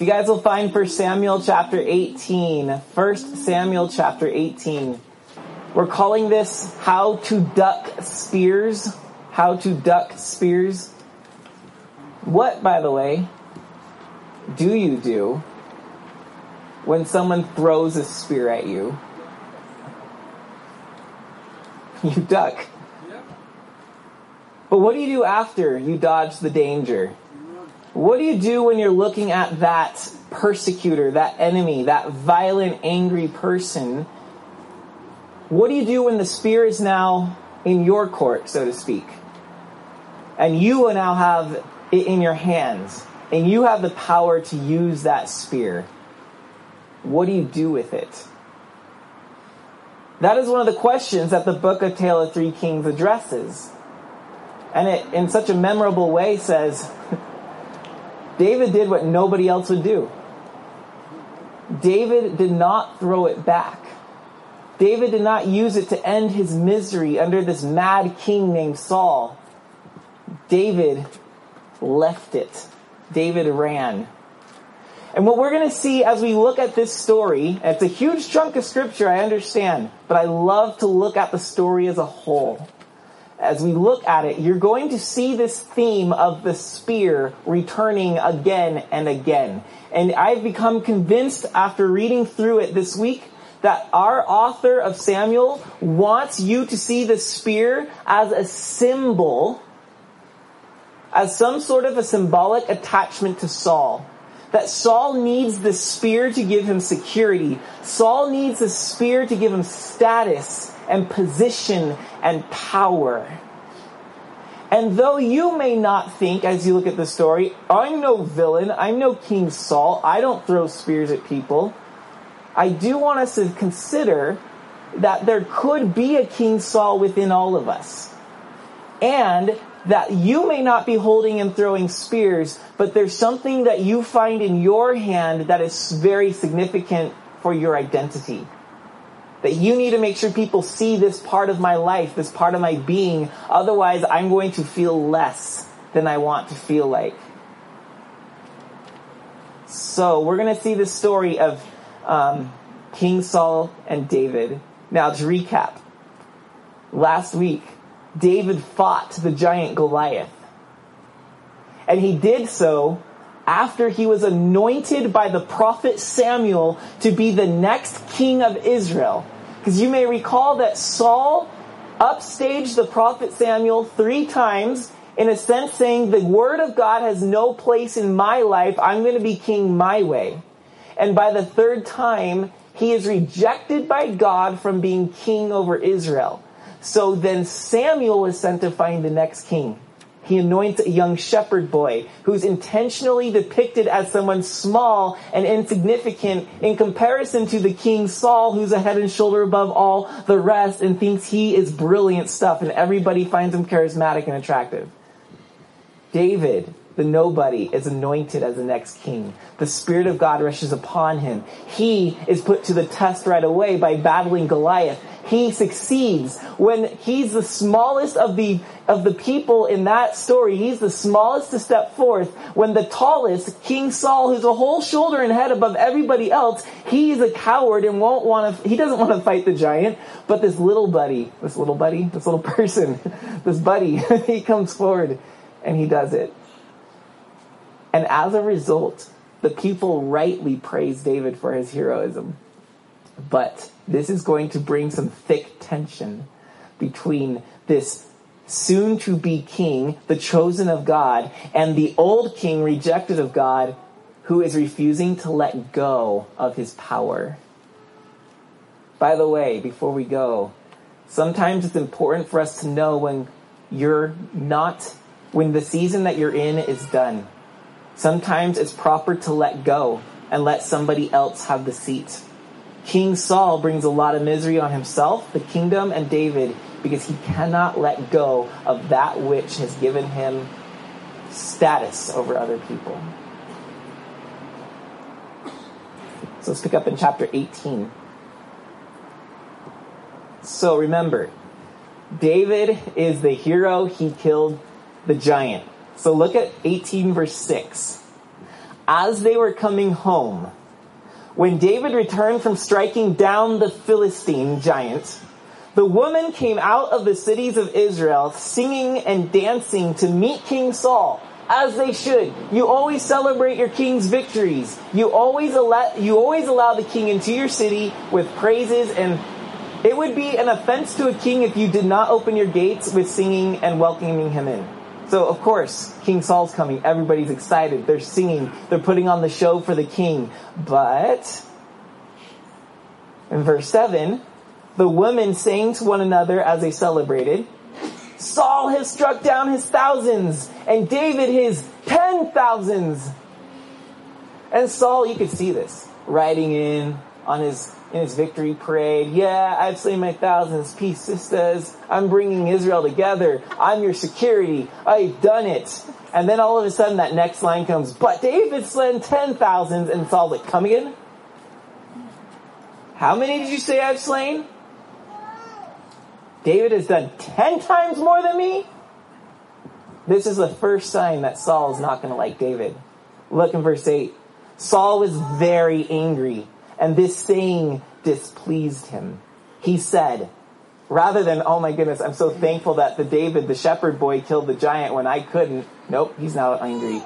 You guys will find 1 Samuel chapter 18. 1 Samuel chapter 18. We're calling this How to Duck Spears. How to Duck Spears. What, by the way, do you do when someone throws a spear at you? You duck. But what do you do after you dodge the danger? What do you do when you're looking at that persecutor, that enemy, that violent, angry person? What do you do when the spear is now in your court, so to speak? And you will now have it in your hands, and you have the power to use that spear. What do you do with it? That is one of the questions that the book of Tale of Three Kings addresses. And it, in such a memorable way, says, David did what nobody else would do. David did not throw it back. David did not use it to end his misery under this mad king named Saul. David left it. David ran. And what we're going to see as we look at this story, it's a huge chunk of scripture, I understand, but I love to look at the story as a whole as we look at it, you're going to see this theme of the spear returning again and again. And I've become convinced after reading through it this week that our author of Samuel wants you to see the spear as a symbol, as some sort of a symbolic attachment to Saul. That Saul needs the spear to give him security. Saul needs the spear to give him status and position and power. And though you may not think, as you look at the story, I'm no villain, I'm no King Saul, I don't throw spears at people, I do want us to consider that there could be a King Saul within all of us. And that you may not be holding and throwing spears, but there's something that you find in your hand that is very significant for your identity that you need to make sure people see this part of my life, this part of my being. Otherwise, I'm going to feel less than I want to feel like. So, we're going to see the story of um, King Saul and David. Now, to recap, last week, David fought the giant Goliath. And he did so after he was anointed by the prophet Samuel to be the next king of Israel. Because you may recall that Saul upstaged the prophet Samuel three times, in a sense saying, the word of God has no place in my life. I'm going to be king my way. And by the third time, he is rejected by God from being king over Israel. So then Samuel is sent to find the next king. He anoints a young shepherd boy who's intentionally depicted as someone small and insignificant in comparison to the king Saul who's a head and shoulder above all the rest and thinks he is brilliant stuff and everybody finds him charismatic and attractive. David, the nobody, is anointed as the next king. The Spirit of God rushes upon him. He is put to the test right away by battling Goliath he succeeds. When he's the smallest of the, of the people in that story, he's the smallest to step forth. When the tallest, King Saul, who's a whole shoulder and head above everybody else, he's a coward and won't want to, he doesn't want to fight the giant. But this little buddy, this little buddy, this little person, this buddy, he comes forward and he does it. And as a result, the people rightly praise David for his heroism. But this is going to bring some thick tension between this soon to be king, the chosen of God, and the old king, rejected of God, who is refusing to let go of his power. By the way, before we go, sometimes it's important for us to know when you're not, when the season that you're in is done. Sometimes it's proper to let go and let somebody else have the seat. King Saul brings a lot of misery on himself, the kingdom, and David because he cannot let go of that which has given him status over other people. So let's pick up in chapter 18. So remember, David is the hero, he killed the giant. So look at 18 verse 6. as they were coming home, when David returned from striking down the Philistine giant, the woman came out of the cities of Israel singing and dancing to meet King Saul, as they should. You always celebrate your king's victories. You always allow, you always allow the king into your city with praises and it would be an offense to a king if you did not open your gates with singing and welcoming him in. So, of course, King Saul's coming. Everybody's excited. They're singing. They're putting on the show for the king. But, in verse 7, the women sang to one another as they celebrated, Saul has struck down his thousands, and David his ten thousands. And Saul, you could see this, riding in on his in his victory parade. Yeah, I've slain my thousands. Peace, sisters. I'm bringing Israel together. I'm your security. I've done it. And then all of a sudden that next line comes, but David slain ten thousands. And Saul's like, come again? How many did you say I've slain? David has done ten times more than me? This is the first sign that Saul is not going to like David. Look in verse 8. Saul was very angry and this saying displeased him. He said, rather than, oh my goodness, I'm so thankful that the David, the shepherd boy, killed the giant when I couldn't. Nope, he's now angry.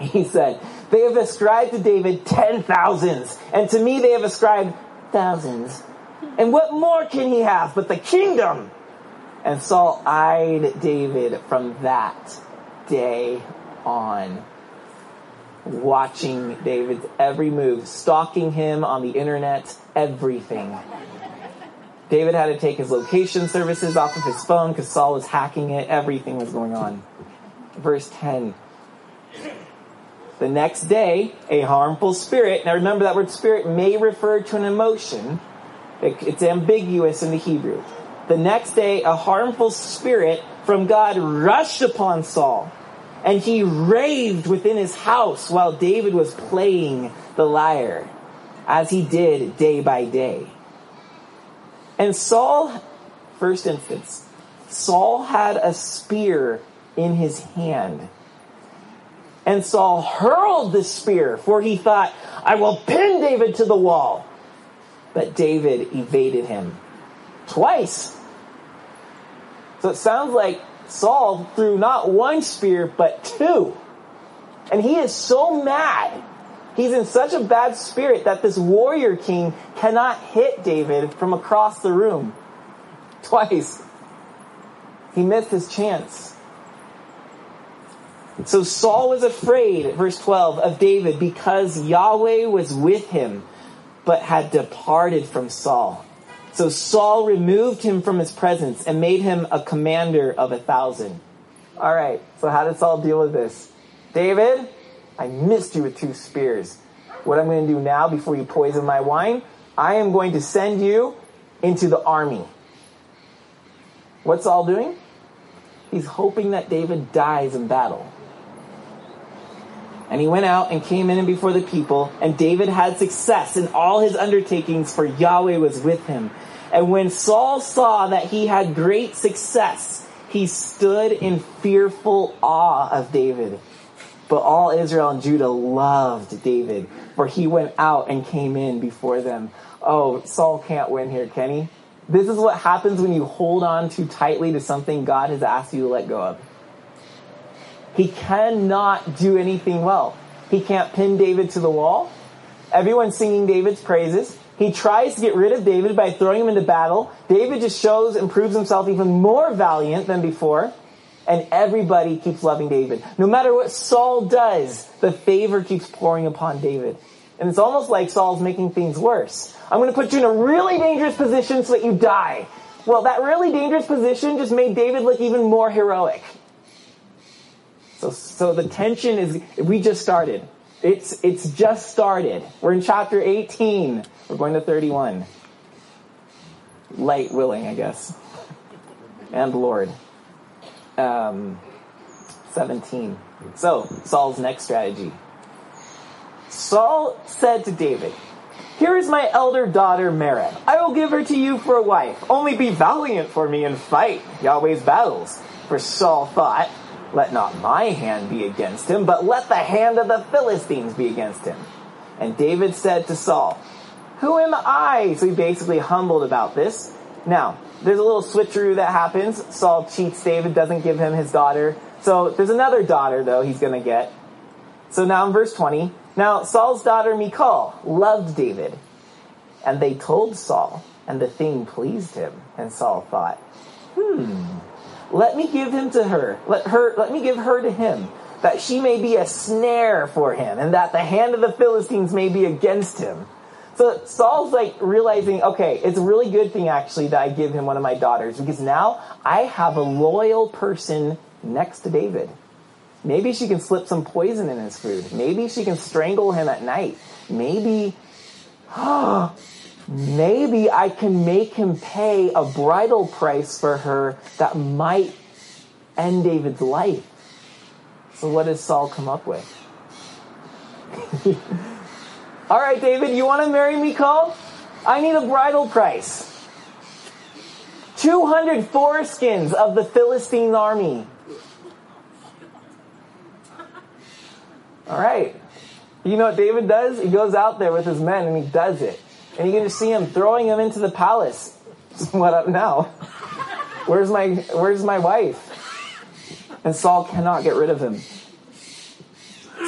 He said, they have ascribed to David ten thousands, and to me they have ascribed thousands. And what more can he have but the kingdom? And Saul eyed David from that day on watching David's every move, stalking him on the internet, everything. David had to take his location services off of his phone because Saul was hacking it. Everything was going on. Verse 10. The next day, a harmful spirit, now remember that word spirit may refer to an emotion. It's ambiguous in the Hebrew. The next day, a harmful spirit from God rushed upon Saul and he raved within his house while David was playing the lyre, as he did day by day. And Saul, first instance, Saul had a spear in his hand. And Saul hurled the spear, for he thought, I will pin David to the wall. But David evaded him twice. So it sounds like Saul threw not one spear, but two. And he is so mad. He's in such a bad spirit that this warrior king cannot hit David from across the room. Twice. He missed his chance. So Saul was afraid, verse 12, of David because Yahweh was with him, but had departed from Saul. So Saul removed him from his presence and made him a commander of a thousand. All right, so how did Saul deal with this? David, I missed you with two spears. What I'm going to do now before you poison my wine, I am going to send you into the army. What's Saul doing? He's hoping that David dies in battle. And he went out and came in before the people, and David had success in all his undertakings, for Yahweh was with him. And when Saul saw that he had great success, he stood in fearful awe of David. But all Israel and Judah loved David, for he went out and came in before them. Oh, Saul can't win here, can he? This is what happens when you hold on too tightly to something God has asked you to let go of. He cannot do anything well. He can't pin David to the wall. Everyone's singing David's praises. He tries to get rid of David by throwing him into battle. David just shows and proves himself even more valiant than before. And everybody keeps loving David. No matter what Saul does, the favor keeps pouring upon David. And it's almost like Saul's making things worse. I'm going to put you in a really dangerous position so that you die. Well, that really dangerous position just made David look even more heroic. So, so the tension is, we just started. It's, it's just started. We're in chapter 18. We're going to 31. Light willing, I guess. And Lord. Um, 17. So, Saul's next strategy. Saul said to David, Here is my elder daughter Merab. I will give her to you for a wife. Only be valiant for me and fight Yahweh's battles. For Saul thought, Let not my hand be against him, but let the hand of the Philistines be against him. And David said to Saul, Who am I? So he basically humbled about this. Now, there's a little switcheroo that happens. Saul cheats David, doesn't give him his daughter. So there's another daughter, though, he's going to get. So now in verse 20, now Saul's daughter Michal loved David. And they told Saul, and the thing pleased him. And Saul thought, hmm, let me give him to her. Let her, let me give her to him, that she may be a snare for him, and that the hand of the Philistines may be against him. So Saul's like realizing, okay, it's a really good thing actually that I give him one of my daughters because now I have a loyal person next to David. Maybe she can slip some poison in his food. Maybe she can strangle him at night. Maybe, oh, maybe I can make him pay a bridal price for her that might end David's life. So what does Saul come up with? All right, David, you want to marry Michal? I need a bridal price. 200 foreskins of the Philistine army. All right. You know what David does? He goes out there with his men and he does it. And you can just see him throwing him into the palace. what up now? Where's my where's my wife? And Saul cannot get rid of him.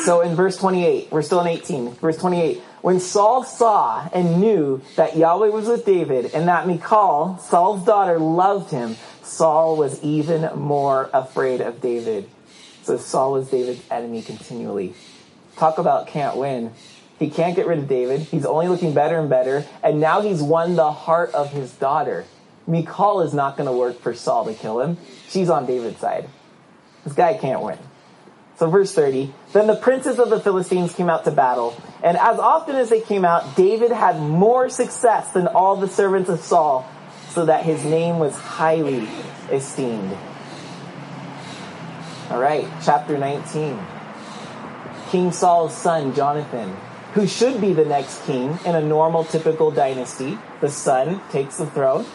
So in verse 28, we're still in 18. Verse 28. When Saul saw and knew that Yahweh was with David and that Michal, Saul's daughter, loved him, Saul was even more afraid of David. So Saul was David's enemy continually. Talk about can't win. He can't get rid of David. He's only looking better and better. And now he's won the heart of his daughter. Michal is not going to work for Saul to kill him. She's on David's side. This guy can't win. So verse 30, then the princes of the Philistines came out to battle, and as often as they came out, David had more success than all the servants of Saul, so that his name was highly esteemed. All right, chapter 19. King Saul's son, Jonathan, who should be the next king in a normal, typical dynasty, the son takes the throne.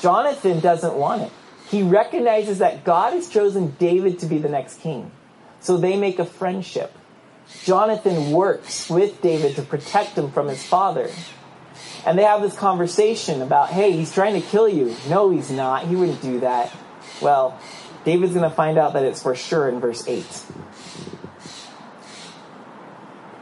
Jonathan doesn't want it. He recognizes that God has chosen David to be the next king. So they make a friendship. Jonathan works with David to protect him from his father. And they have this conversation about, hey, he's trying to kill you. No, he's not. He wouldn't do that. Well, David's going to find out that it's for sure in verse 8.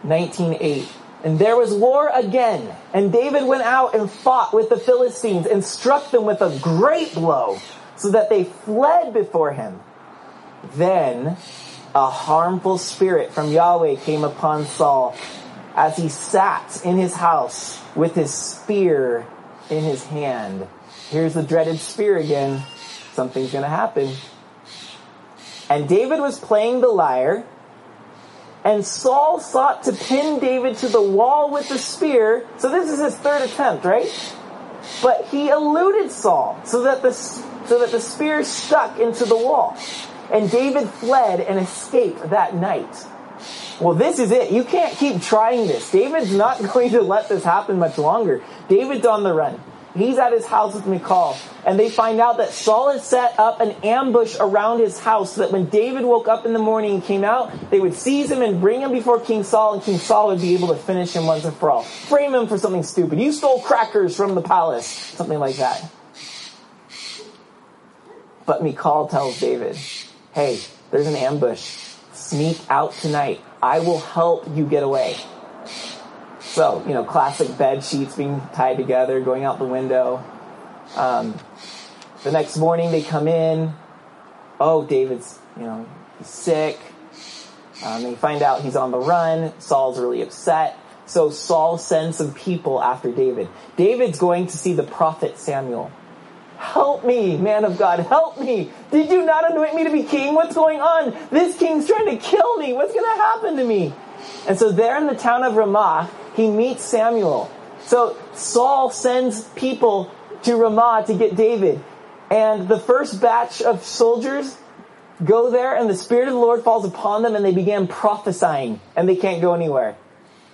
19:8 And there was war again, and David went out and fought with the Philistines and struck them with a great blow, so that they fled before him. Then a harmful spirit from Yahweh came upon Saul as he sat in his house with his spear in his hand. Here's the dreaded spear again. Something's going to happen. And David was playing the lyre, and Saul sought to pin David to the wall with the spear. So this is his third attempt, right? But he eluded Saul so that the, so that the spear stuck into the wall. And David fled and escaped that night. Well, this is it. You can't keep trying this. David's not going to let this happen much longer. David's on the run. He's at his house with Michal, and they find out that Saul has set up an ambush around his house so that when David woke up in the morning and came out, they would seize him and bring him before King Saul, and King Saul would be able to finish him once and for all. Frame him for something stupid. You stole crackers from the palace. Something like that. But Michal tells David, hey, there's an ambush. Sneak out tonight. I will help you get away. So, you know, classic bed sheets being tied together, going out the window. Um, the next morning they come in. Oh, David's, you know, sick. Um, they find out he's on the run. Saul's really upset. So Saul sends some people after David. David's going to see the prophet Samuel. Help me, man of God, help me. Did you not anoint me to be king? What's going on? This king's trying to kill me. What's going to happen to me? And so there in the town of Ramah, he meets Samuel. So Saul sends people to Ramah to get David. And the first batch of soldiers go there and the Spirit of the Lord falls upon them and they begin prophesying and they can't go anywhere.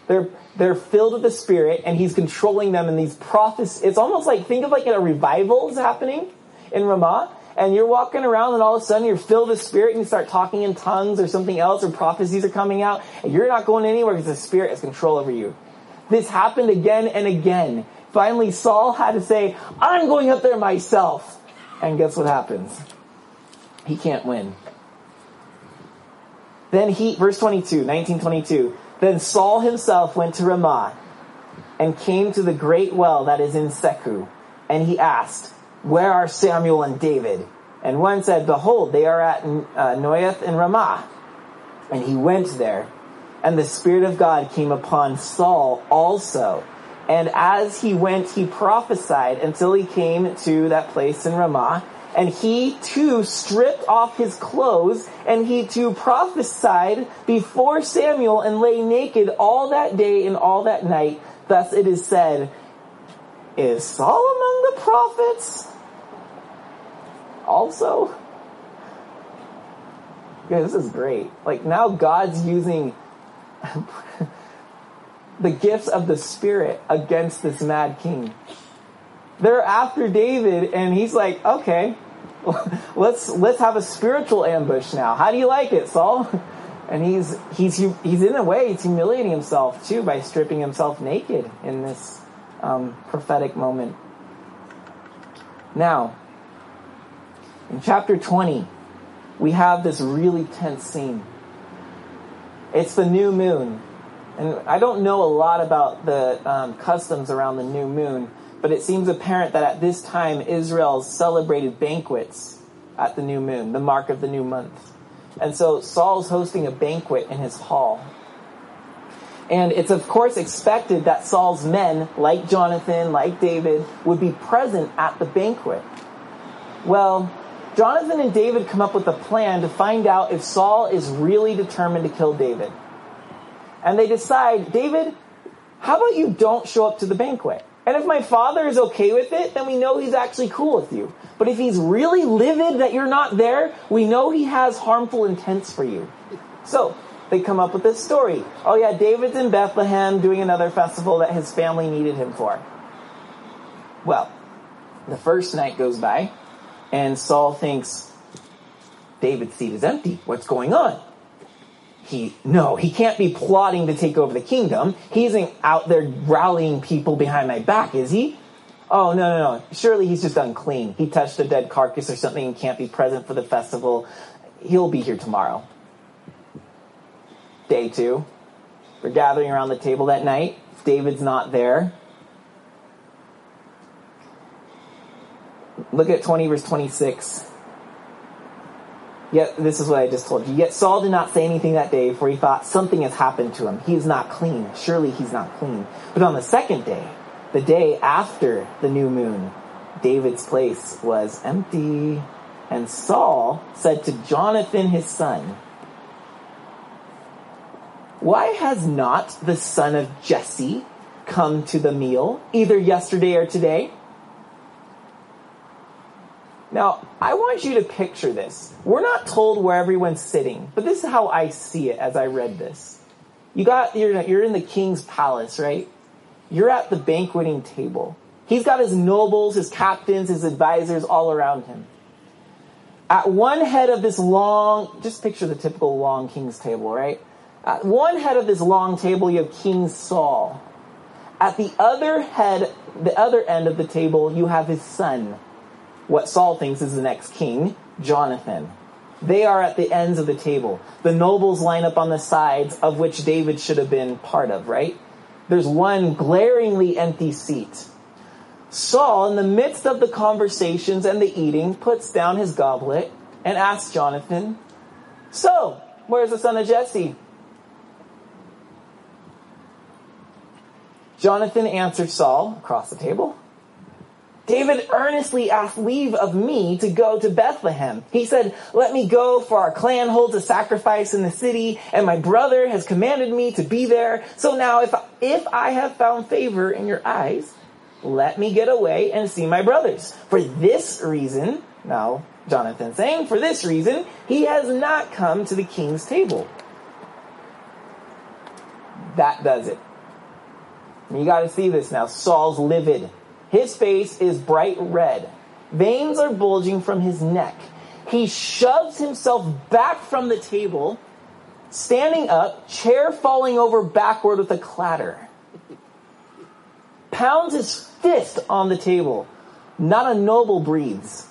They're, they're filled with the Spirit and He's controlling them and these prophecies. It's almost like, think of like a revival is happening in Ramah and you're walking around and all of a sudden you're filled with spirit and you start talking in tongues or something else or prophecies are coming out and you're not going anywhere because the spirit has control over you. This happened again and again. Finally, Saul had to say, I'm going up there myself. And guess what happens? He can't win. Then he, verse 22, 1922, then Saul himself went to Ramah and came to the great well that is in Secu. And he asked, Where are Samuel and David? And one said, Behold, they are at uh, and Ramah. And he went there. And the Spirit of God came upon Saul also. And as he went, he prophesied until he came to that place in Ramah. And he too stripped off his clothes and he too prophesied before Samuel and lay naked all that day and all that night. Thus it is said, is Saul among the prophets? Also? Yeah, this is great. Like now God's using the gifts of the Spirit against this mad king. They're after David and he's like, okay, let's, let's have a spiritual ambush now. How do you like it, Saul? And he's, he's, he's in a way, he's humiliating himself too by stripping himself naked in this um, prophetic moment. Now, in chapter 20, we have this really tense scene. It's the new moon. And I don't know a lot about the um, customs around the new moon, but it seems apparent that at this time Israel celebrated banquets at the new moon, the mark of the new month. And so Saul's hosting a banquet in his hall. And it's of course expected that Saul's men, like Jonathan, like David, would be present at the banquet. Well, Jonathan and David come up with a plan to find out if Saul is really determined to kill David. And they decide, David, how about you don't show up to the banquet? And if my father is okay with it, then we know he's actually cool with you. But if he's really livid that you're not there, we know he has harmful intents for you. So, they come up with this story. Oh yeah, David's in Bethlehem doing another festival that his family needed him for. Well, the first night goes by, and Saul thinks, David's seat is empty. What's going on? he no he can't be plotting to take over the kingdom. He isn't out there rallying people behind my back is he? Oh no no no. Surely he's just unclean. He touched a dead carcass or something and can't be present for the festival. He'll be here tomorrow. Day two. We're gathering around the table that night. David's not there look at 20 verse 26 Yet, this is what I just told you. Yet Saul did not say anything that day, for he thought something has happened to him. He is not clean. Surely he's not clean. But on the second day, the day after the new moon, David's place was empty. And Saul said to Jonathan his son, Why has not the son of Jesse come to the meal, either yesterday or today? Now, I want you to picture this. We're not told where everyone's sitting, but this is how I see it as I read this. You got, you're, you're in the king's palace, right? You're at the banqueting table. He's got his nobles, his captains, his advisors all around him. At one head of this long, just picture the typical long king's table, right? At one head of this long table, you have King Saul. At the other head, the other end of the table, you have his son, what Saul thinks is the next king, Jonathan. They are at the ends of the table. The nobles line up on the sides, of which David should have been part of, right? There's one glaringly empty seat. Saul, in the midst of the conversations and the eating, puts down his goblet and asks Jonathan, So, where's the son of Jesse? Jonathan answered Saul across the table, David earnestly asked leave of me to go to Bethlehem. He said, let me go for our clan holds a sacrifice in the city and my brother has commanded me to be there. So now if, if I have found favor in your eyes, let me get away and see my brothers. For this reason, now Jonathan saying, for this reason, he has not come to the king's table. That does it. You gotta see this now. Saul's livid. His face is bright red. Veins are bulging from his neck. He shoves himself back from the table, standing up, chair falling over backward with a clatter. Pounds his fist on the table. Not a noble breathes.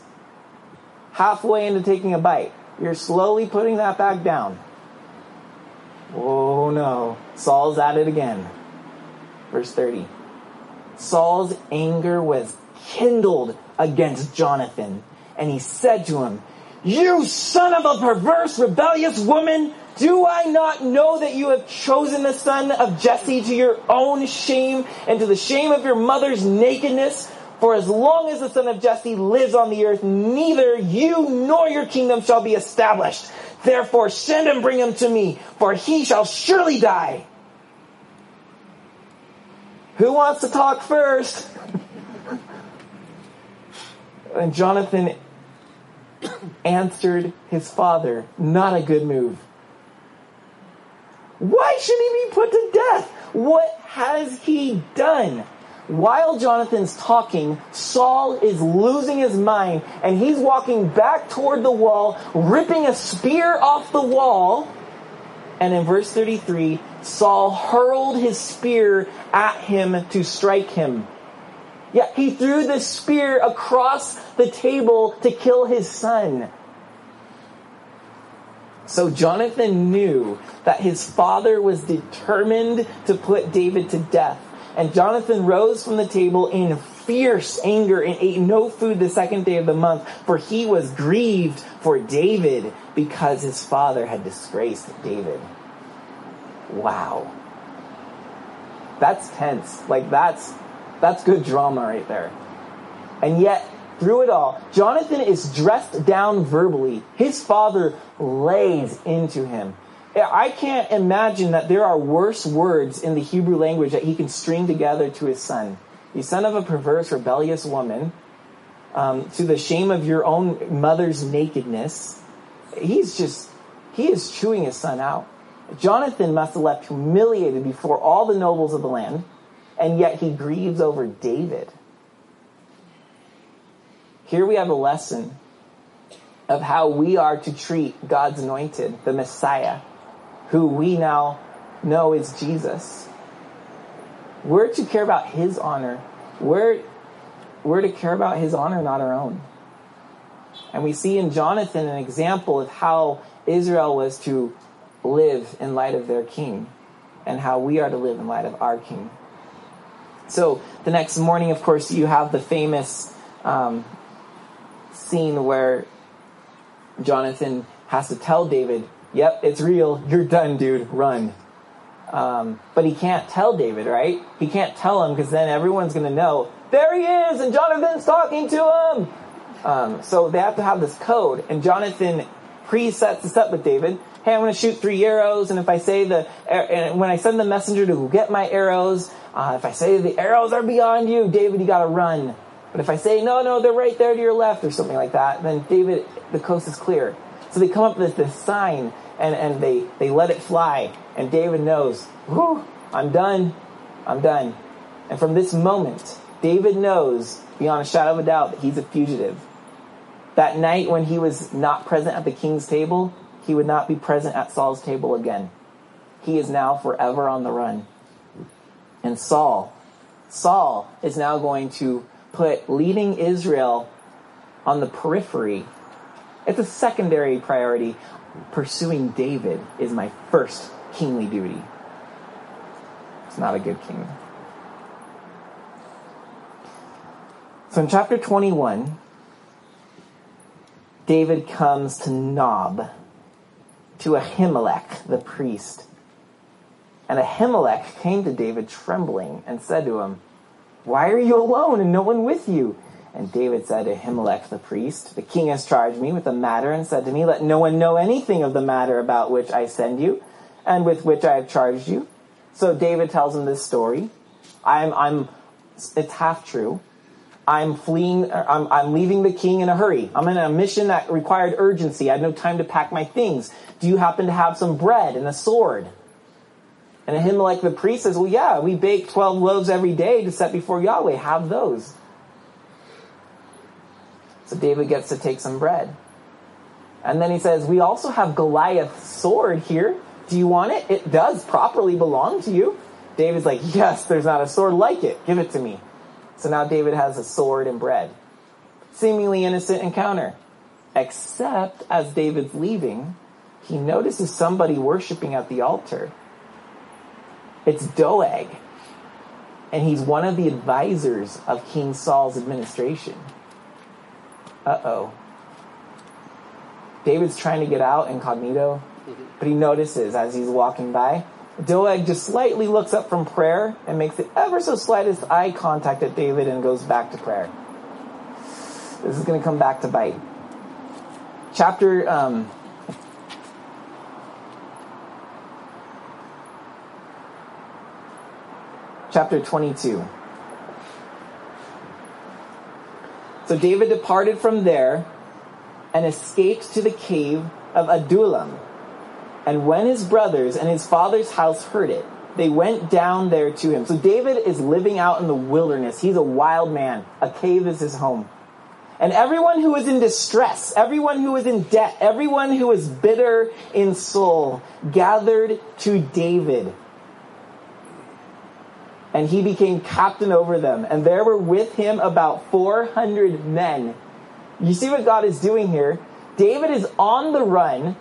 Halfway into taking a bite, you're slowly putting that back down. Oh no. Saul's at it again. Verse 30. Saul's anger was kindled against Jonathan, and he said to him, You son of a perverse, rebellious woman, do I not know that you have chosen the son of Jesse to your own shame and to the shame of your mother's nakedness? For as long as the son of Jesse lives on the earth, neither you nor your kingdom shall be established. Therefore send and bring him to me, for he shall surely die. Who wants to talk first? and Jonathan answered his father, not a good move. Why should he be put to death? What has he done? While Jonathan's talking, Saul is losing his mind and he's walking back toward the wall, ripping a spear off the wall. And in verse 33, Saul hurled his spear at him to strike him. Yeah, he threw the spear across the table to kill his son. So Jonathan knew that his father was determined to put David to death. And Jonathan rose from the table in fierce anger and ate no food the second day of the month, for he was grieved for David because his father had disgraced David. Wow. That's tense. Like that's that's good drama right there. And yet, through it all, Jonathan is dressed down verbally. His father lays into him. I can't imagine that there are worse words in the Hebrew language that he can string together to his son. You son of a perverse, rebellious woman, um, to the shame of your own mother's nakedness. He's just, he is chewing his son out. Jonathan must have left humiliated before all the nobles of the land, and yet he grieves over David. Here we have a lesson of how we are to treat God's anointed, the Messiah who we now know is Jesus. We're to care about his honor. We're, we're to care about his honor, not our own. And we see in Jonathan an example of how Israel was to live in light of their king and how we are to live in light of our king. So the next morning, of course, you have the famous um, scene where Jonathan has to tell David, Yep, it's real. You're done, dude. Run. Um, but he can't tell David, right? He can't tell him because then everyone's going to know there he is, and Jonathan's talking to him. Um, so they have to have this code, and Jonathan pre-sets this up with David. Hey, I'm going to shoot three arrows, and if I say the, and when I send the messenger to get my arrows, uh, if I say the arrows are beyond you, David, you got to run. But if I say no, no, they're right there to your left, or something like that, then David, the coast is clear. So they come up with this sign and, and they, they let it fly. And David knows, whew, I'm done. I'm done. And from this moment, David knows beyond a shadow of a doubt that he's a fugitive. That night when he was not present at the king's table, he would not be present at Saul's table again. He is now forever on the run. And Saul, Saul is now going to put leading Israel on the periphery. It's a secondary priority pursuing David is my first kingly duty. It's not a good king. So in chapter 21, David comes to Nob, to Ahimelech, the priest. And Ahimelech came to David trembling and said to him, Why are you alone and no one with you? And David said to Ahimelech the priest, The king has charged me with a matter and said to me, Let no one know anything of the matter about which I send you and with which I have charged you. So David tells him this story. I'm, I'm, it's half true. I'm fleeing, er, I'm, I'm leaving the king in a hurry. I'm in a mission that required urgency. I had no time to pack my things. Do you happen to have some bread and a sword? And Ahimelech the priest says, Well, yeah, we bake 12 loaves every day to set before Yahweh. Have those. So David gets to take some bread. And then he says, We also have Goliath's sword here. Do you want it? It does properly belong to you. David's like, Yes, there's not a sword like it. Give it to me. So now David has a sword and bread. Seemingly innocent encounter. Except as David's leaving, he notices somebody worshiping at the altar. It's Doeg. And he's one of the advisors of King Saul's administration. Uh oh. David's trying to get out incognito, but he notices as he's walking by. Doeg just slightly looks up from prayer and makes the ever so slightest eye contact at David and goes back to prayer. This is going to come back to bite. Chapter um, chapter 22. So David departed from there and escaped to the cave of Adullam. And when his brothers and his father's house heard it, they went down there to him. So David is living out in the wilderness. He's a wild man. A cave is his home. And everyone who is in distress, everyone who is in debt, everyone who is bitter in soul gathered to David. And he became captain over them. And there were with him about 400 men you see what God is doing here? David is on the run,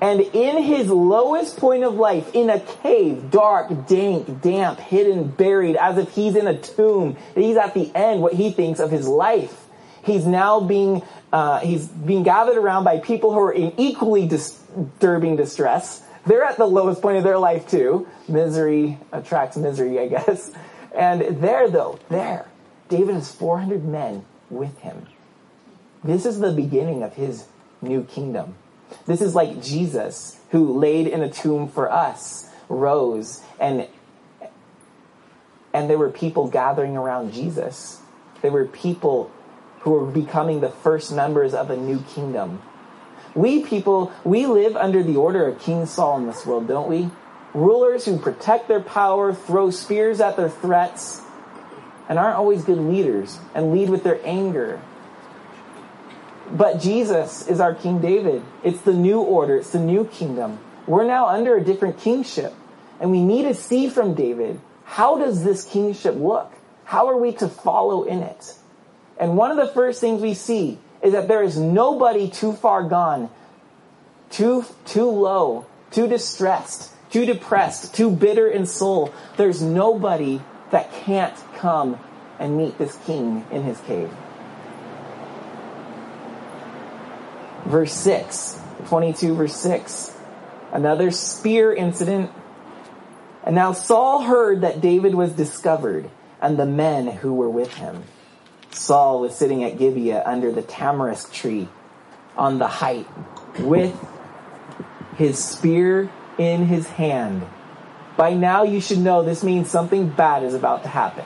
and in his lowest point of life, in a cave, dark, dank, damp, hidden, buried, as if he's in a tomb, he's at the end, what he thinks of his life. He's now being, uh, he's being gathered around by people who are in equally disturbing distress. They're at the lowest point of their life too. Misery attracts misery, I guess. And there though, there, David has 400 men with him. This is the beginning of his new kingdom. This is like Jesus, who laid in a tomb for us, rose, and and there were people gathering around Jesus. There were people who were becoming the first members of a new kingdom. We people, we live under the order of King Saul in this world, don't we? Rulers who protect their power, throw spears at their threats, and aren't always good leaders and lead with their anger but Jesus is our King David. It's the new order. It's the new kingdom. We're now under a different kingship. And we need to see from David, how does this kingship look? How are we to follow in it? And one of the first things we see is that there is nobody too far gone, too, too low, too distressed, too depressed, too bitter in soul. There's nobody that can't come and meet this king in his cave. verse 6. 22 verse 6. Another spear incident. And now Saul heard that David was discovered and the men who were with him. Saul was sitting at Gibeah under the tamarisk tree on the height with his spear in his hand. By now you should know this means something bad is about to happen.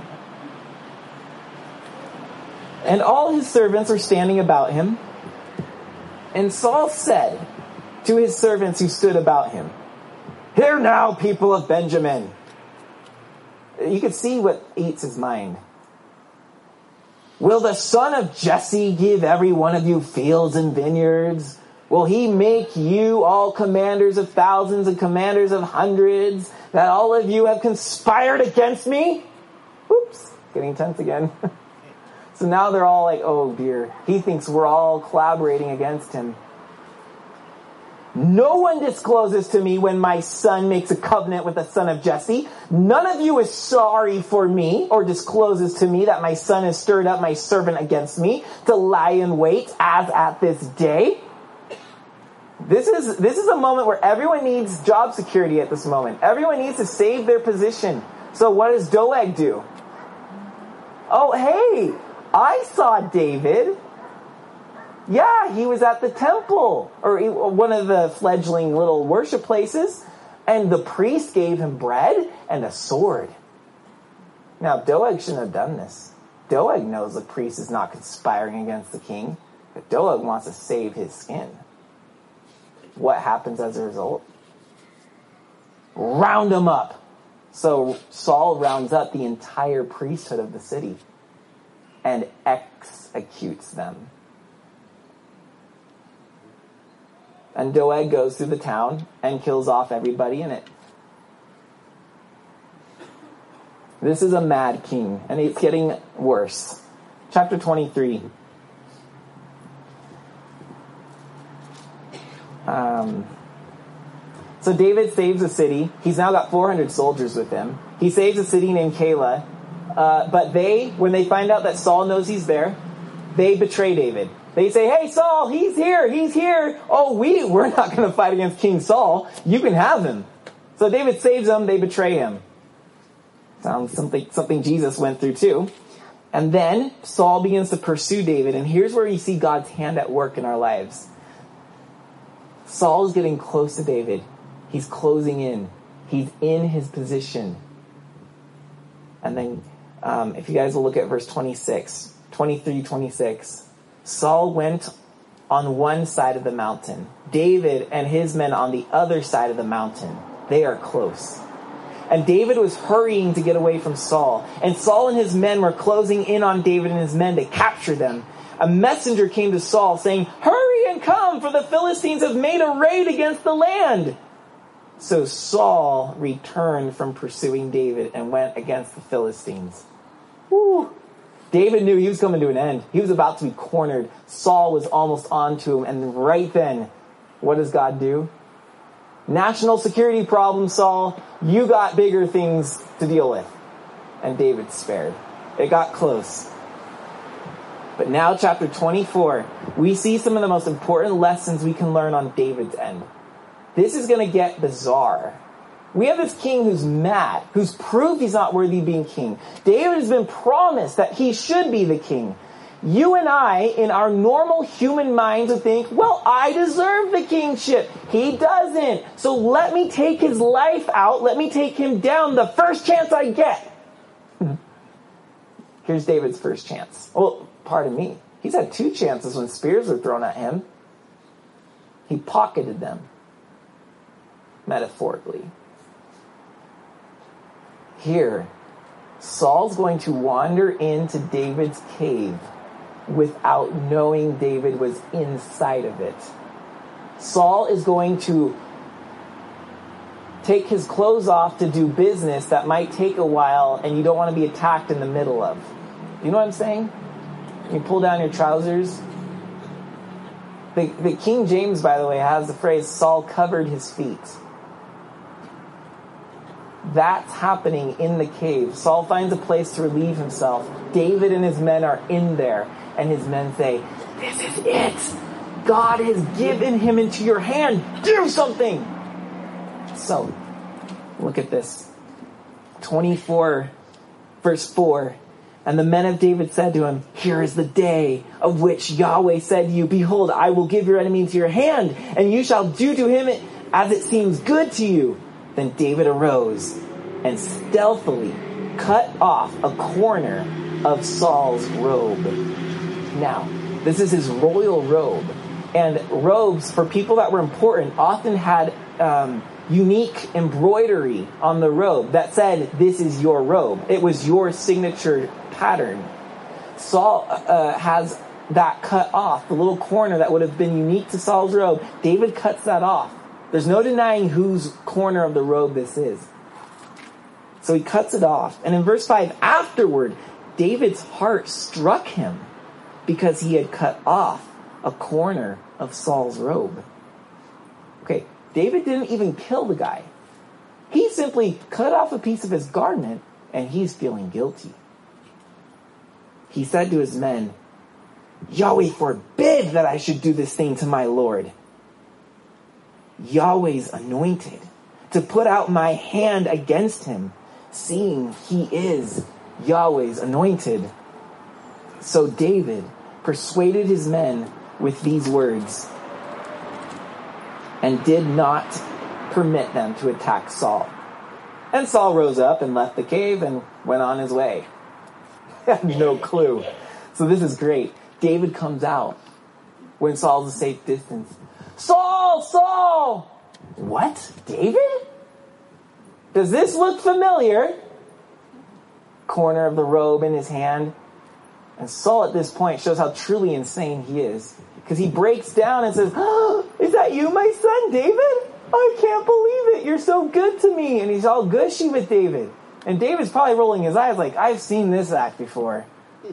And all his servants are standing about him and Saul said to his servants who stood about him, Hear now, people of Benjamin. You can see what eats his mind. Will the son of Jesse give every one of you fields and vineyards? Will he make you all commanders of thousands and commanders of hundreds, that all of you have conspired against me? Oops, getting tense again. So now they're all like, oh dear. He thinks we're all collaborating against him. No one discloses to me when my son makes a covenant with the son of Jesse. None of you is sorry for me or discloses to me that my son has stirred up my servant against me to lie in wait as at this day. This is, this is a moment where everyone needs job security at this moment. Everyone needs to save their position. So what does Doeg do? Oh, hey, I saw David. Yeah, he was at the temple or one of the fledgling little worship places, and the priest gave him bread and a sword. Now, Doeg shouldn't have done this. Doeg knows the priest is not conspiring against the king, but Doeg wants to save his skin. What happens as a result? Round him up. So Saul rounds up the entire priesthood of the city and executes them. And Doeg goes through the town and kills off everybody in it. This is a mad king, and it's getting worse. Chapter 23. Um, so David saves a city. He's now got 400 soldiers with him. He saves a city named Keilah. Uh, but they, when they find out that Saul knows he's there, they betray David. They say, "Hey Saul, he's here. He's here. Oh, we we're not going to fight against King Saul. You can have him." So David saves them. They betray him. Sounds something something Jesus went through too. And then Saul begins to pursue David, and here's where you see God's hand at work in our lives. Saul is getting close to David. He's closing in. He's in his position. And then, um, if you guys will look at verse 26, 23, 26. Saul went on one side of the mountain. David and his men on the other side of the mountain. They are close. And David was hurrying to get away from Saul. And Saul and his men were closing in on David and his men to capture them. A messenger came to Saul saying, Hurry and come, for the Philistines have made a raid against the land. So Saul returned from pursuing David and went against the Philistines. Woo. David knew he was coming to an end. He was about to be cornered. Saul was almost onto him. And right then, what does God do? National security problem, Saul. You got bigger things to deal with. And David spared. It got close. But now, chapter 24, we see some of the most important lessons we can learn on David's end. This is going to get bizarre. We have this king who's mad, who's proved he's not worthy of being king. David has been promised that he should be the king. You and I, in our normal human minds, would think, well, I deserve the kingship. He doesn't. So let me take his life out. Let me take him down the first chance I get. Here's David's first chance. Well, pardon me. He's had two chances when spears were thrown at him. He pocketed them, metaphorically. Here, Saul's going to wander into David's cave without knowing David was inside of it. Saul is going to take his clothes off to do business that might take a while and you don't want to be attacked in the middle of. You know what I'm saying? You pull down your trousers. The, the King James, by the way, has the phrase Saul covered his feet. That's happening in the cave. Saul finds a place to relieve himself. David and his men are in there, and his men say, This is it. God has given him into your hand. Do something. So, look at this. 24, verse 4. And the men of David said to him, Here is the day of which Yahweh said to you, Behold, I will give your enemy into your hand, and you shall do to him as it seems good to you. Then David arose and stealthily cut off a corner of Saul's robe. Now, this is his royal robe. And robes, for people that were important, often had um, unique embroidery on the robe that said, This is your robe. It was your signature pattern. Saul uh, has that cut off, the little corner that would have been unique to Saul's robe. David cuts that off. There's no denying whose corner of the robe this is. So he cuts it off. And in verse 5, afterward, David's heart struck him because he had cut off a corner of Saul's robe. Okay, David didn't even kill the guy. He simply cut off a piece of his garment and he's feeling guilty. He said to his men, Yahweh forbid that I should do this thing to my Lord. Yahweh's anointed to put out my hand against him, seeing he is Yahweh's anointed. So David persuaded his men with these words and did not permit them to attack Saul. And Saul rose up and left the cave and went on his way. no clue. So this is great. David comes out when Saul's a safe distance. Saul, Saul! What? David? Does this look familiar? Corner of the robe in his hand. And Saul at this point shows how truly insane he is. Because he breaks down and says, oh, Is that you, my son, David? I can't believe it. You're so good to me. And he's all gushy with David. And David's probably rolling his eyes like, I've seen this act before.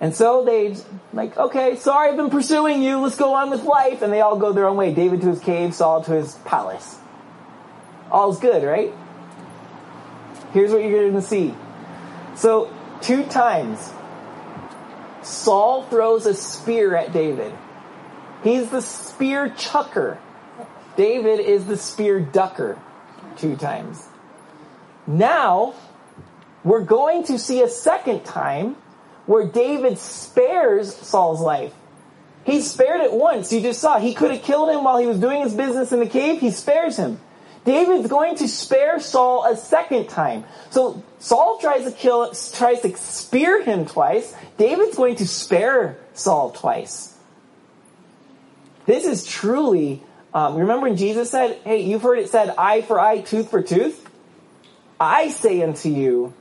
And so they like, okay, sorry, I've been pursuing you. Let's go on with life. And they all go their own way. David to his cave, Saul to his palace. All's good, right? Here's what you're going to see. So, two times, Saul throws a spear at David. He's the spear chucker. David is the spear ducker. Two times. Now, we're going to see a second time where David spares Saul's life. He spared it once. You just saw. He could have killed him while he was doing his business in the cave. He spares him. David's going to spare Saul a second time. So Saul tries to kill, tries to spear him twice. David's going to spare Saul twice. This is truly, um, remember when Jesus said, hey, you've heard it said, eye for eye, tooth for tooth? I say unto you,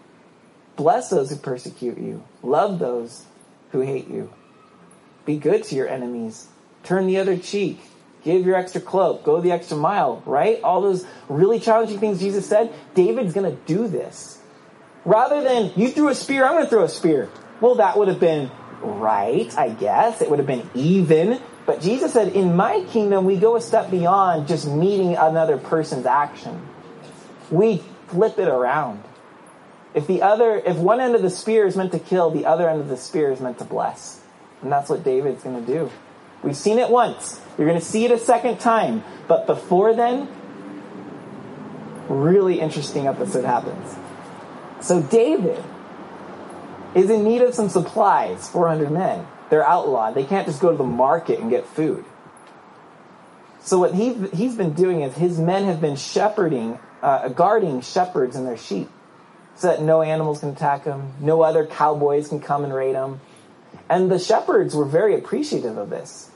bless those who persecute you. Love those who hate you. Be good to your enemies. Turn the other cheek. Give your extra cloak. Go the extra mile, right? All those really challenging things Jesus said. David's going to do this. Rather than, you threw a spear, I'm going to throw a spear. Well, that would have been right, I guess. It would have been even. But Jesus said, in my kingdom, we go a step beyond just meeting another person's action. We flip it around. If the other, if one end of the spear is meant to kill, the other end of the spear is meant to bless. And that's what David's going to do. We've seen it once. You're going to see it a second time. But before then, really interesting episode happens. So David is in need of some supplies, 400 men. They're outlawed. They can't just go to the market and get food. So what he, he's been doing is his men have been shepherding, uh, guarding shepherds and their sheep so that no animals can attack them, no other cowboys can come and raid them. And the shepherds were very appreciative of this.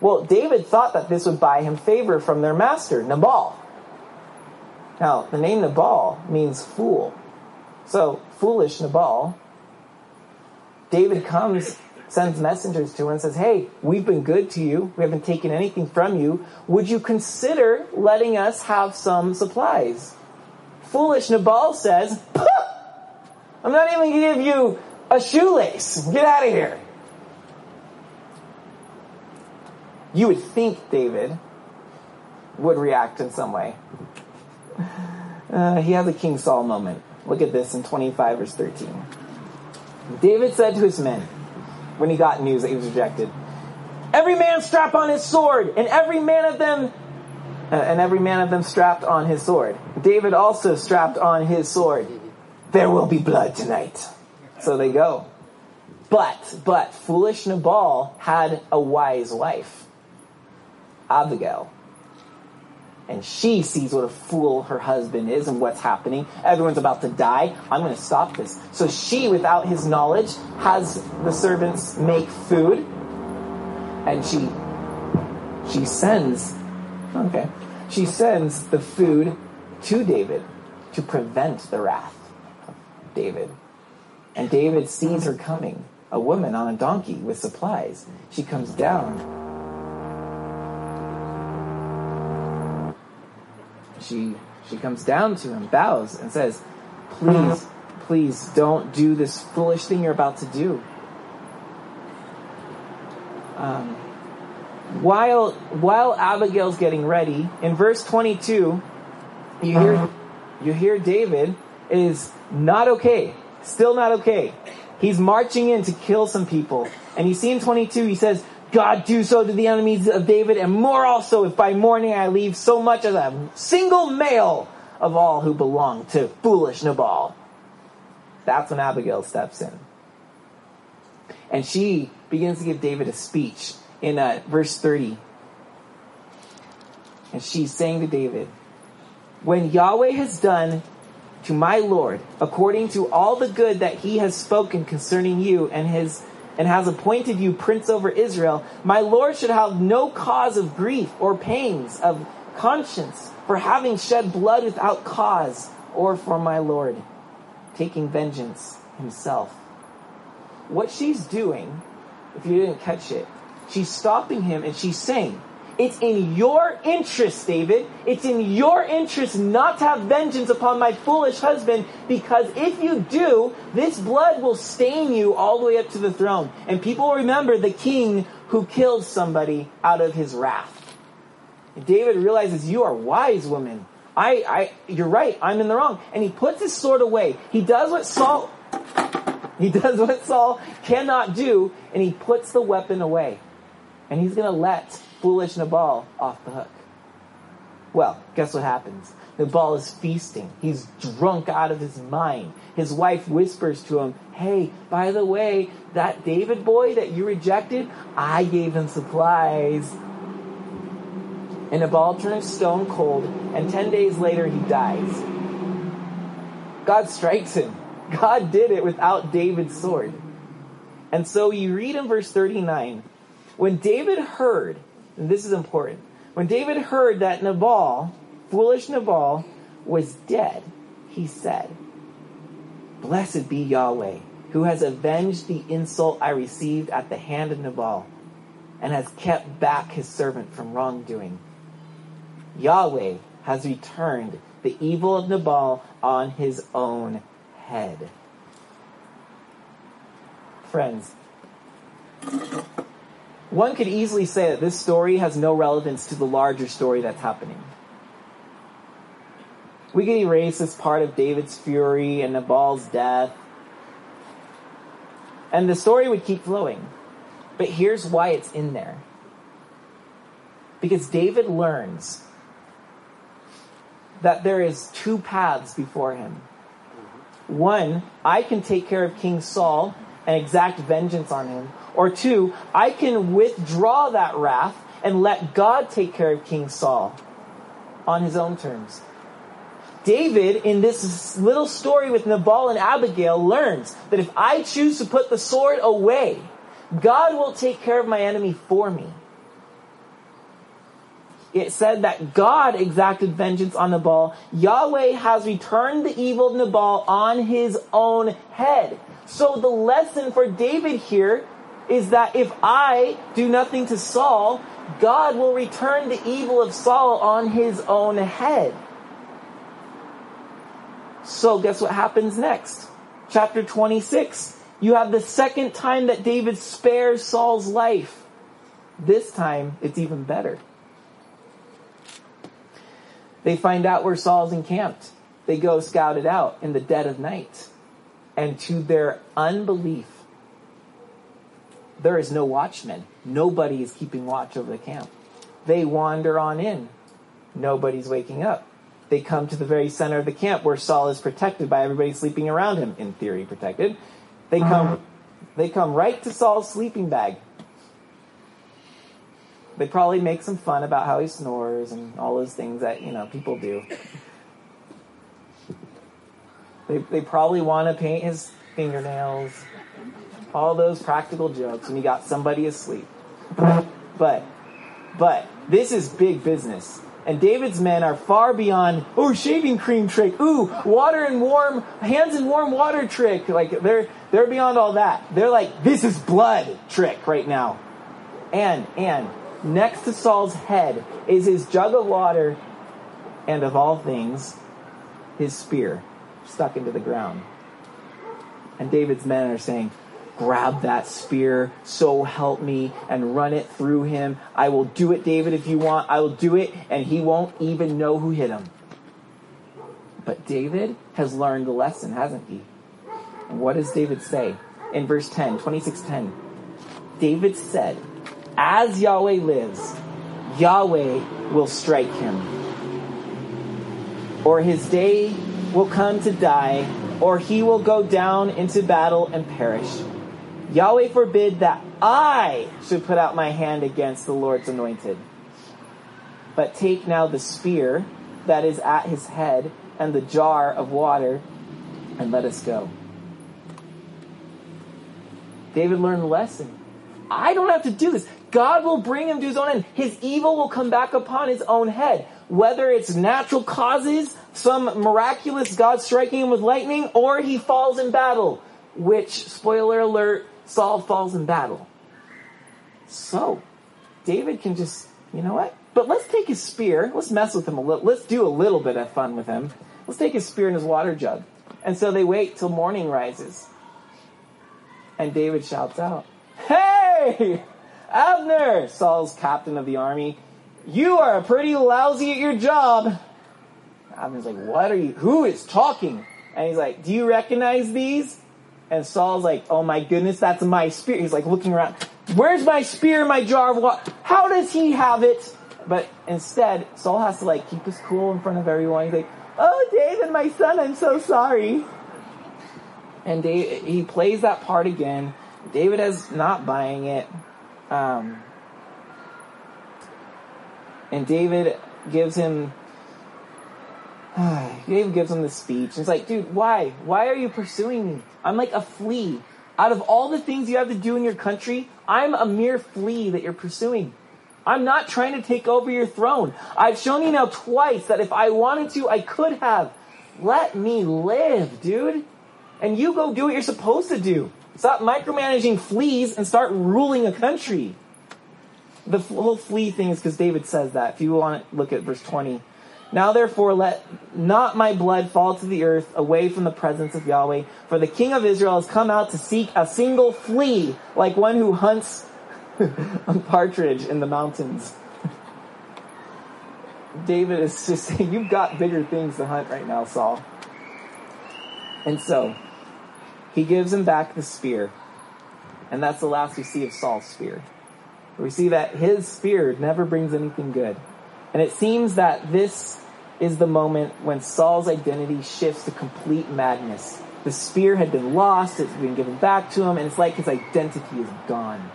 Well, David thought that this would buy him favor from their master, Nabal. Now, the name Nabal means fool. So, foolish Nabal. David comes, sends messengers to him and says, Hey, we've been good to you. We haven't taken anything from you. Would you consider letting us have some supplies? Foolish Nabal says, I'm not even going to give you a shoelace. Get out of here. You would think David would react in some way. Uh, he has a King Saul moment. Look at this in 25 verse 13. David said to his men, when he got news that he was rejected, Every man strap on his sword, and every man of them uh, and every man of them strapped on his sword. David also strapped on his sword. There will be blood tonight. So they go. But, but, foolish Nabal had a wise wife, Abigail. And she sees what a fool her husband is and what's happening. Everyone's about to die. I'm going to stop this. So she, without his knowledge, has the servants make food. And she, she sends, okay, she sends the food to David to prevent the wrath of David. And David sees her coming, a woman on a donkey with supplies. She comes down. She she comes down to him, bows, and says, Please, please don't do this foolish thing you're about to do. Um, while while Abigail's getting ready, in verse 22, you hear you hear David is not okay. Still not okay. He's marching in to kill some people. And you see in 22, he says, God do so to the enemies of David, and more also if by morning I leave so much as a single male of all who belong to foolish Nabal. That's when Abigail steps in. And she begins to give David a speech in uh, verse 30. And she's saying to David, When Yahweh has done to my Lord according to all the good that he has spoken concerning you and his and has appointed you prince over Israel, my Lord should have no cause of grief or pains of conscience for having shed blood without cause or for my Lord taking vengeance himself. What she's doing, if you didn't catch it, she's stopping him and she's saying, it's in your interest, David. It's in your interest not to have vengeance upon my foolish husband, because if you do, this blood will stain you all the way up to the throne. And people will remember the king who killed somebody out of his wrath. And David realizes, You are wise, woman. I, I, you're right. I'm in the wrong. And he puts his sword away. He does what Saul, he does what Saul cannot do, and he puts the weapon away. And he's going to let foolish Nabal off the hook. Well, guess what happens? Nabal is feasting. He's drunk out of his mind. His wife whispers to him, Hey, by the way, that David boy that you rejected, I gave him supplies. And Nabal turns stone cold, and 10 days later he dies. God strikes him. God did it without David's sword. And so you read in verse 39 when David heard and this is important. When David heard that Nabal, foolish Nabal, was dead, he said, Blessed be Yahweh, who has avenged the insult I received at the hand of Nabal, and has kept back his servant from wrongdoing. Yahweh has returned the evil of Nabal on his own head. Friends, one could easily say that this story has no relevance to the larger story that's happening. We could erase this part of David's fury and Nabal's death, and the story would keep flowing. But here's why it's in there. Because David learns that there is two paths before him. One, I can take care of King Saul and exact vengeance on him. Or two, I can withdraw that wrath and let God take care of King Saul on his own terms. David, in this little story with Nabal and Abigail, learns that if I choose to put the sword away, God will take care of my enemy for me. It said that God exacted vengeance on Nabal. Yahweh has returned the evil of Nabal on his own head. So the lesson for David here is that if I do nothing to Saul, God will return the evil of Saul on his own head. So guess what happens next? Chapter 26. You have the second time that David spares Saul's life. This time, it's even better. They find out where Saul's encamped. They go scout it out in the dead of night. And to their unbelief, there is no watchman. Nobody is keeping watch over the camp. They wander on in. Nobody's waking up. They come to the very center of the camp where Saul is protected by everybody sleeping around him, in theory protected. They come uh-huh. they come right to Saul's sleeping bag. They probably make some fun about how he snores and all those things that, you know, people do. They, they probably want to paint his fingernails all those practical jokes when you got somebody asleep. But, but, this is big business. And David's men are far beyond, oh, shaving cream trick, ooh, water and warm, hands in warm water trick. Like, they're, they're beyond all that. They're like, this is blood trick right now. And, and, next to Saul's head is his jug of water, and of all things, his spear stuck into the ground. And David's men are saying, grab that spear, so help me, and run it through him. I will do it, David, if you want. I will do it, and he won't even know who hit him. But David has learned the lesson, hasn't he? What does David say? In verse 10, 26:10. David said, As Yahweh lives, Yahweh will strike him. Or his day will come to die, or he will go down into battle and perish. Yahweh forbid that I should put out my hand against the Lord's anointed. But take now the spear that is at his head and the jar of water, and let us go. David learned the lesson. I don't have to do this. God will bring him to his own end. His evil will come back upon his own head. Whether it's natural causes, some miraculous God striking him with lightning, or he falls in battle. Which, spoiler alert, Saul falls in battle. So, David can just, you know what? But let's take his spear. Let's mess with him a little. Let's do a little bit of fun with him. Let's take his spear and his water jug. And so they wait till morning rises. And David shouts out, Hey! Abner, Saul's captain of the army, you are pretty lousy at your job. Abner's like, What are you? Who is talking? And he's like, Do you recognize these? And Saul's like, Oh my goodness, that's my spear. He's like looking around. Where's my spear, my jar of water? How does he have it? But instead, Saul has to like keep his cool in front of everyone. He's like, Oh, David, my son, I'm so sorry. And David, he plays that part again. David is not buying it. Um, and David gives him, David gives him the speech. It's like, dude, why? Why are you pursuing me? I'm like a flea. Out of all the things you have to do in your country, I'm a mere flea that you're pursuing. I'm not trying to take over your throne. I've shown you now twice that if I wanted to, I could have. Let me live, dude. And you go do what you're supposed to do. Stop micromanaging fleas and start ruling a country. The whole flea thing is because David says that. If you want to look at verse 20. Now therefore let not my blood fall to the earth away from the presence of Yahweh, for the king of Israel has come out to seek a single flea, like one who hunts a partridge in the mountains. David is just saying, you've got bigger things to hunt right now, Saul. And so, he gives him back the spear. And that's the last we see of Saul's spear. We see that his spear never brings anything good. And it seems that this is the moment when Saul's identity shifts to complete madness. The spear had been lost, it's been given back to him, and it's like his identity is gone.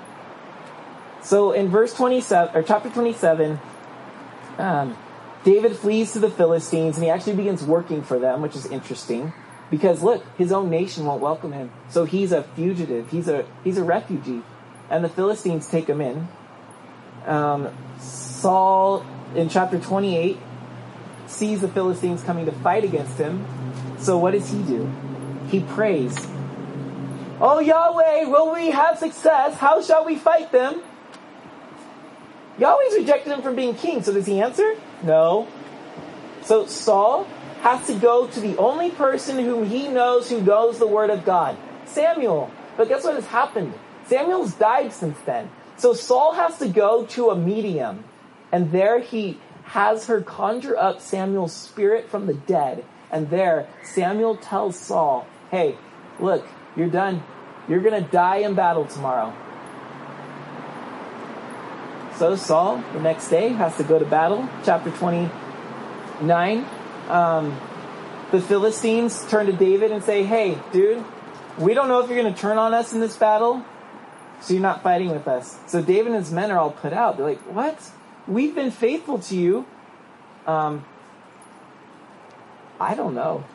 So in verse 27, or chapter 27, um, David flees to the Philistines and he actually begins working for them, which is interesting. Because look, his own nation won't welcome him. So he's a fugitive. He's a he's a refugee, and the Philistines take him in. Um, Saul in chapter 28 sees the Philistines coming to fight against him. So what does he do? He prays. Oh Yahweh, will we have success? How shall we fight them? Yahweh's rejected him from being king. So does he answer? No. So Saul has to go to the only person whom he knows who knows the word of God, Samuel. But guess what has happened? Samuel's died since then. So Saul has to go to a medium, and there he has her conjure up Samuel's spirit from the dead. And there, Samuel tells Saul, Hey, look, you're done. You're going to die in battle tomorrow. So Saul, the next day, has to go to battle. Chapter 29 um, the Philistines turn to David and say, Hey, dude, we don't know if you're going to turn on us in this battle, so you're not fighting with us. So David and his men are all put out. They're like, What? We've been faithful to you. Um, I don't know.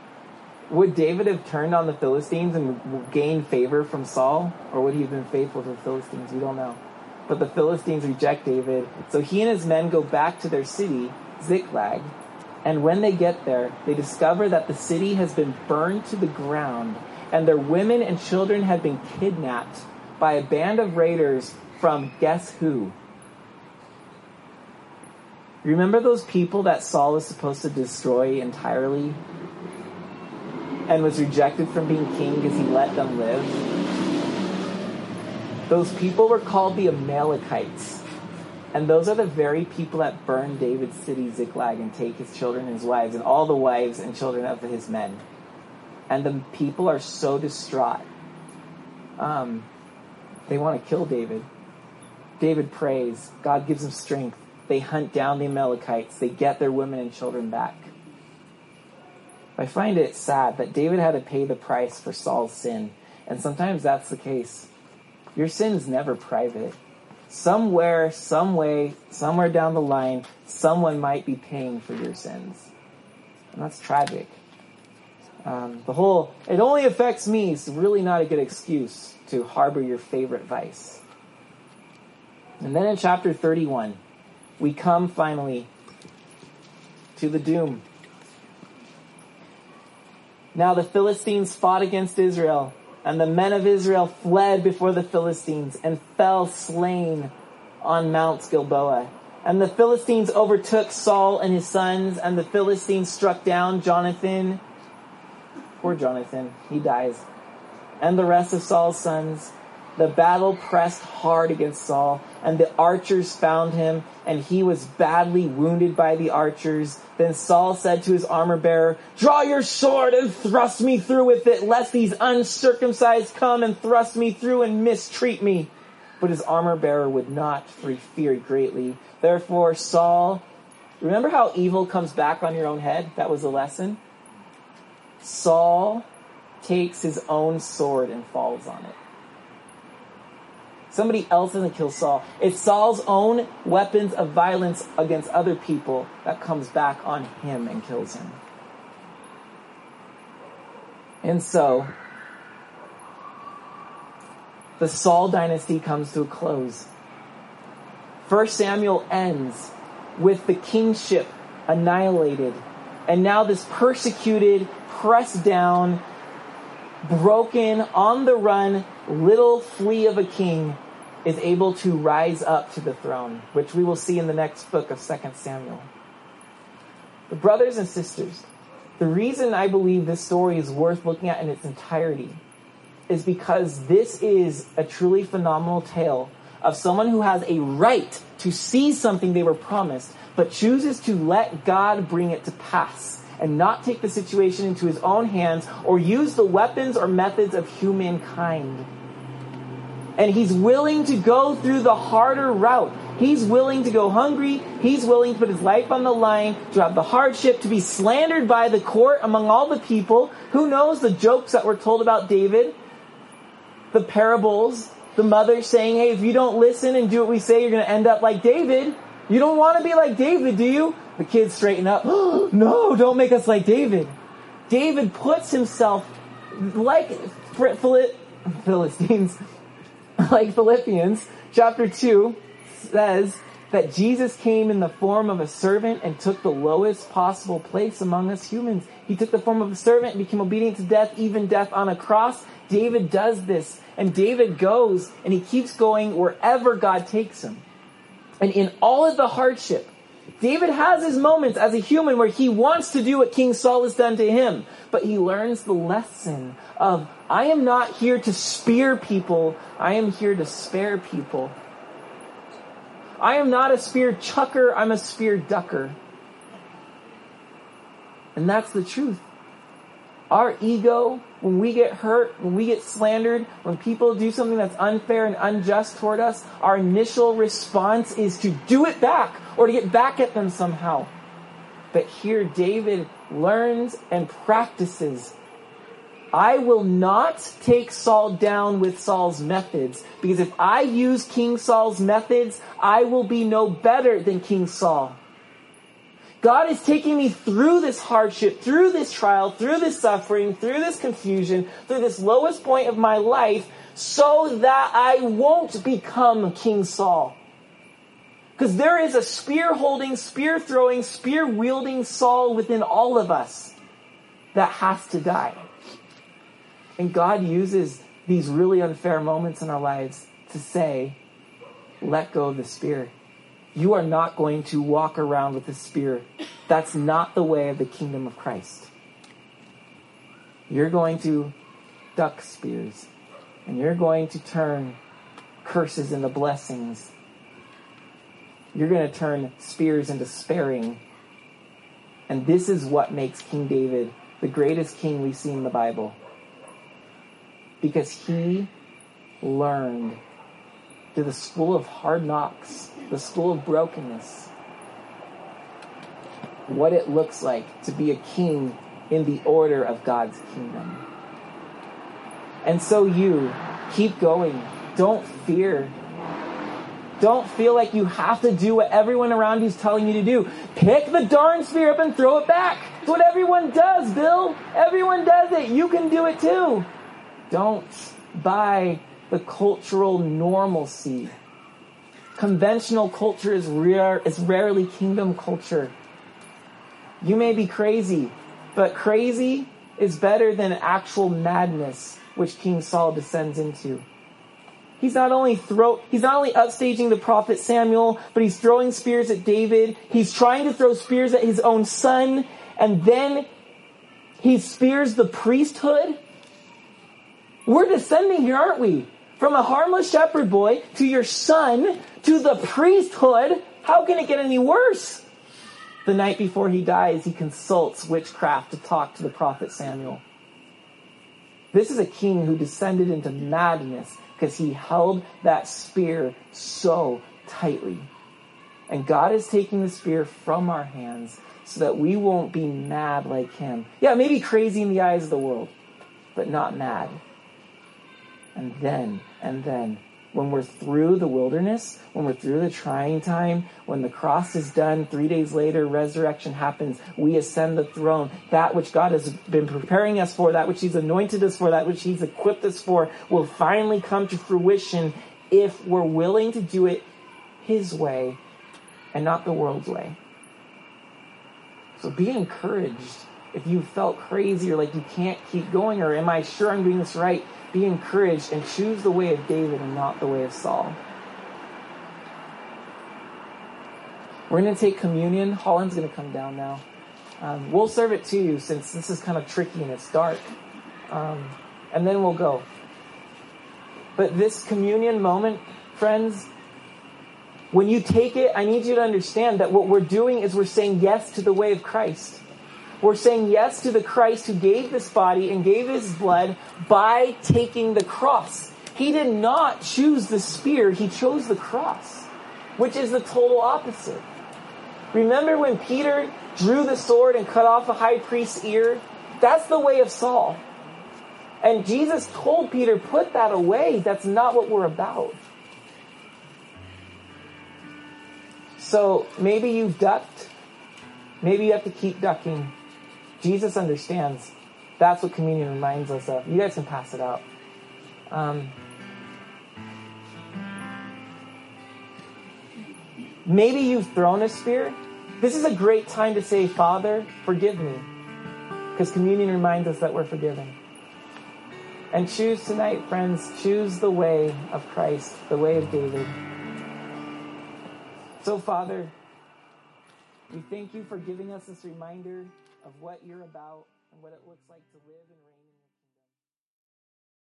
Would David have turned on the Philistines and gained favor from Saul? Or would he have been faithful to the Philistines? We don't know. But the Philistines reject David. So he and his men go back to their city, Ziklag, and when they get there, they discover that the city has been burned to the ground and their women and children have been kidnapped by a band of raiders from guess who? Remember those people that Saul was supposed to destroy entirely and was rejected from being king because he let them live? Those people were called the Amalekites. And those are the very people that burn David's city, Ziklag, and take his children and his wives, and all the wives and children of his men. And the people are so distraught. Um, they want to kill David. David prays. God gives him strength. They hunt down the Amalekites. They get their women and children back. I find it sad that David had to pay the price for Saul's sin. And sometimes that's the case. Your sin is never private somewhere, some way, somewhere down the line, someone might be paying for your sins. And that's tragic. Um, the whole, it only affects me is really not a good excuse to harbor your favorite vice. And then in chapter 31, we come finally to the doom. Now the Philistines fought against Israel and the men of Israel fled before the Philistines and fell slain on Mount Gilboa. And the Philistines overtook Saul and his sons, and the Philistines struck down Jonathan. Poor Jonathan, he dies. And the rest of Saul's sons. The battle pressed hard against Saul, and the archers found him, and he was badly wounded by the archers. Then Saul said to his armor bearer, Draw your sword and thrust me through with it, lest these uncircumcised come and thrust me through and mistreat me. But his armor bearer would not, for he feared greatly. Therefore, Saul, remember how evil comes back on your own head? That was a lesson. Saul takes his own sword and falls on it. Somebody else doesn't kill Saul. It's Saul's own weapons of violence against other people that comes back on him and kills him. And so, the Saul dynasty comes to a close. First Samuel ends with the kingship annihilated. And now this persecuted, pressed down, broken, on the run, little flea of a king is able to rise up to the throne, which we will see in the next book of 2 Samuel. But brothers and sisters, the reason I believe this story is worth looking at in its entirety is because this is a truly phenomenal tale of someone who has a right to see something they were promised, but chooses to let God bring it to pass and not take the situation into his own hands or use the weapons or methods of humankind. And he's willing to go through the harder route. He's willing to go hungry. He's willing to put his life on the line, to have the hardship, to be slandered by the court among all the people. Who knows the jokes that were told about David? The parables, the mother saying, hey, if you don't listen and do what we say, you're going to end up like David. You don't want to be like David, do you? The kids straighten up. no, don't make us like David. David puts himself like Philistines, like Philippians chapter 2 says that Jesus came in the form of a servant and took the lowest possible place among us humans. He took the form of a servant and became obedient to death, even death on a cross. David does this, and David goes and he keeps going wherever God takes him. And in all of the hardship, David has his moments as a human where he wants to do what King Saul has done to him, but he learns the lesson of, I am not here to spear people, I am here to spare people. I am not a spear chucker, I'm a spear ducker. And that's the truth. Our ego, when we get hurt, when we get slandered, when people do something that's unfair and unjust toward us, our initial response is to do it back or to get back at them somehow. But here David learns and practices. I will not take Saul down with Saul's methods because if I use King Saul's methods, I will be no better than King Saul. God is taking me through this hardship, through this trial, through this suffering, through this confusion, through this lowest point of my life, so that I won't become King Saul. Because there is a spear holding, spear throwing, spear wielding Saul within all of us that has to die. And God uses these really unfair moments in our lives to say, let go of the spear you are not going to walk around with a spear. That's not the way of the kingdom of Christ. You're going to duck spears, and you're going to turn curses into blessings. You're going to turn spears into sparing. And this is what makes King David the greatest king we see in the Bible. Because he learned through the school of hard knocks the school of brokenness, what it looks like to be a king in the order of God's kingdom. And so you keep going. Don't fear. Don't feel like you have to do what everyone around you is telling you to do. Pick the darn spear up and throw it back. It's what everyone does, Bill. Everyone does it. You can do it too. Don't buy the cultural normalcy Conventional culture is rare, is rarely kingdom culture. You may be crazy, but crazy is better than actual madness, which King Saul descends into. He's not only throw, he's not only upstaging the prophet Samuel, but he's throwing spears at David. He's trying to throw spears at his own son, and then he spears the priesthood. We're descending here, aren't we? From a harmless shepherd boy to your son to the priesthood. How can it get any worse? The night before he dies, he consults witchcraft to talk to the prophet Samuel. This is a king who descended into madness because he held that spear so tightly. And God is taking the spear from our hands so that we won't be mad like him. Yeah, maybe crazy in the eyes of the world, but not mad. And then, and then, when we're through the wilderness, when we're through the trying time, when the cross is done, three days later, resurrection happens, we ascend the throne. That which God has been preparing us for, that which He's anointed us for, that which He's equipped us for, will finally come to fruition if we're willing to do it His way and not the world's way. So be encouraged. If you felt crazy or like you can't keep going, or am I sure I'm doing this right? Be encouraged and choose the way of David and not the way of Saul. We're going to take communion. Holland's going to come down now. Um, we'll serve it to you since this is kind of tricky and it's dark. Um, and then we'll go. But this communion moment, friends, when you take it, I need you to understand that what we're doing is we're saying yes to the way of Christ. We're saying yes to the Christ who gave this body and gave his blood by taking the cross. He did not choose the spear, he chose the cross, which is the total opposite. Remember when Peter drew the sword and cut off a high priest's ear? That's the way of Saul. And Jesus told Peter, put that away. That's not what we're about. So maybe you ducked. Maybe you have to keep ducking. Jesus understands. That's what communion reminds us of. You guys can pass it out. Um, maybe you've thrown a spear. This is a great time to say, Father, forgive me. Because communion reminds us that we're forgiven. And choose tonight, friends, choose the way of Christ, the way of David. So, Father, we thank you for giving us this reminder of what you're about and what it looks like to live reign.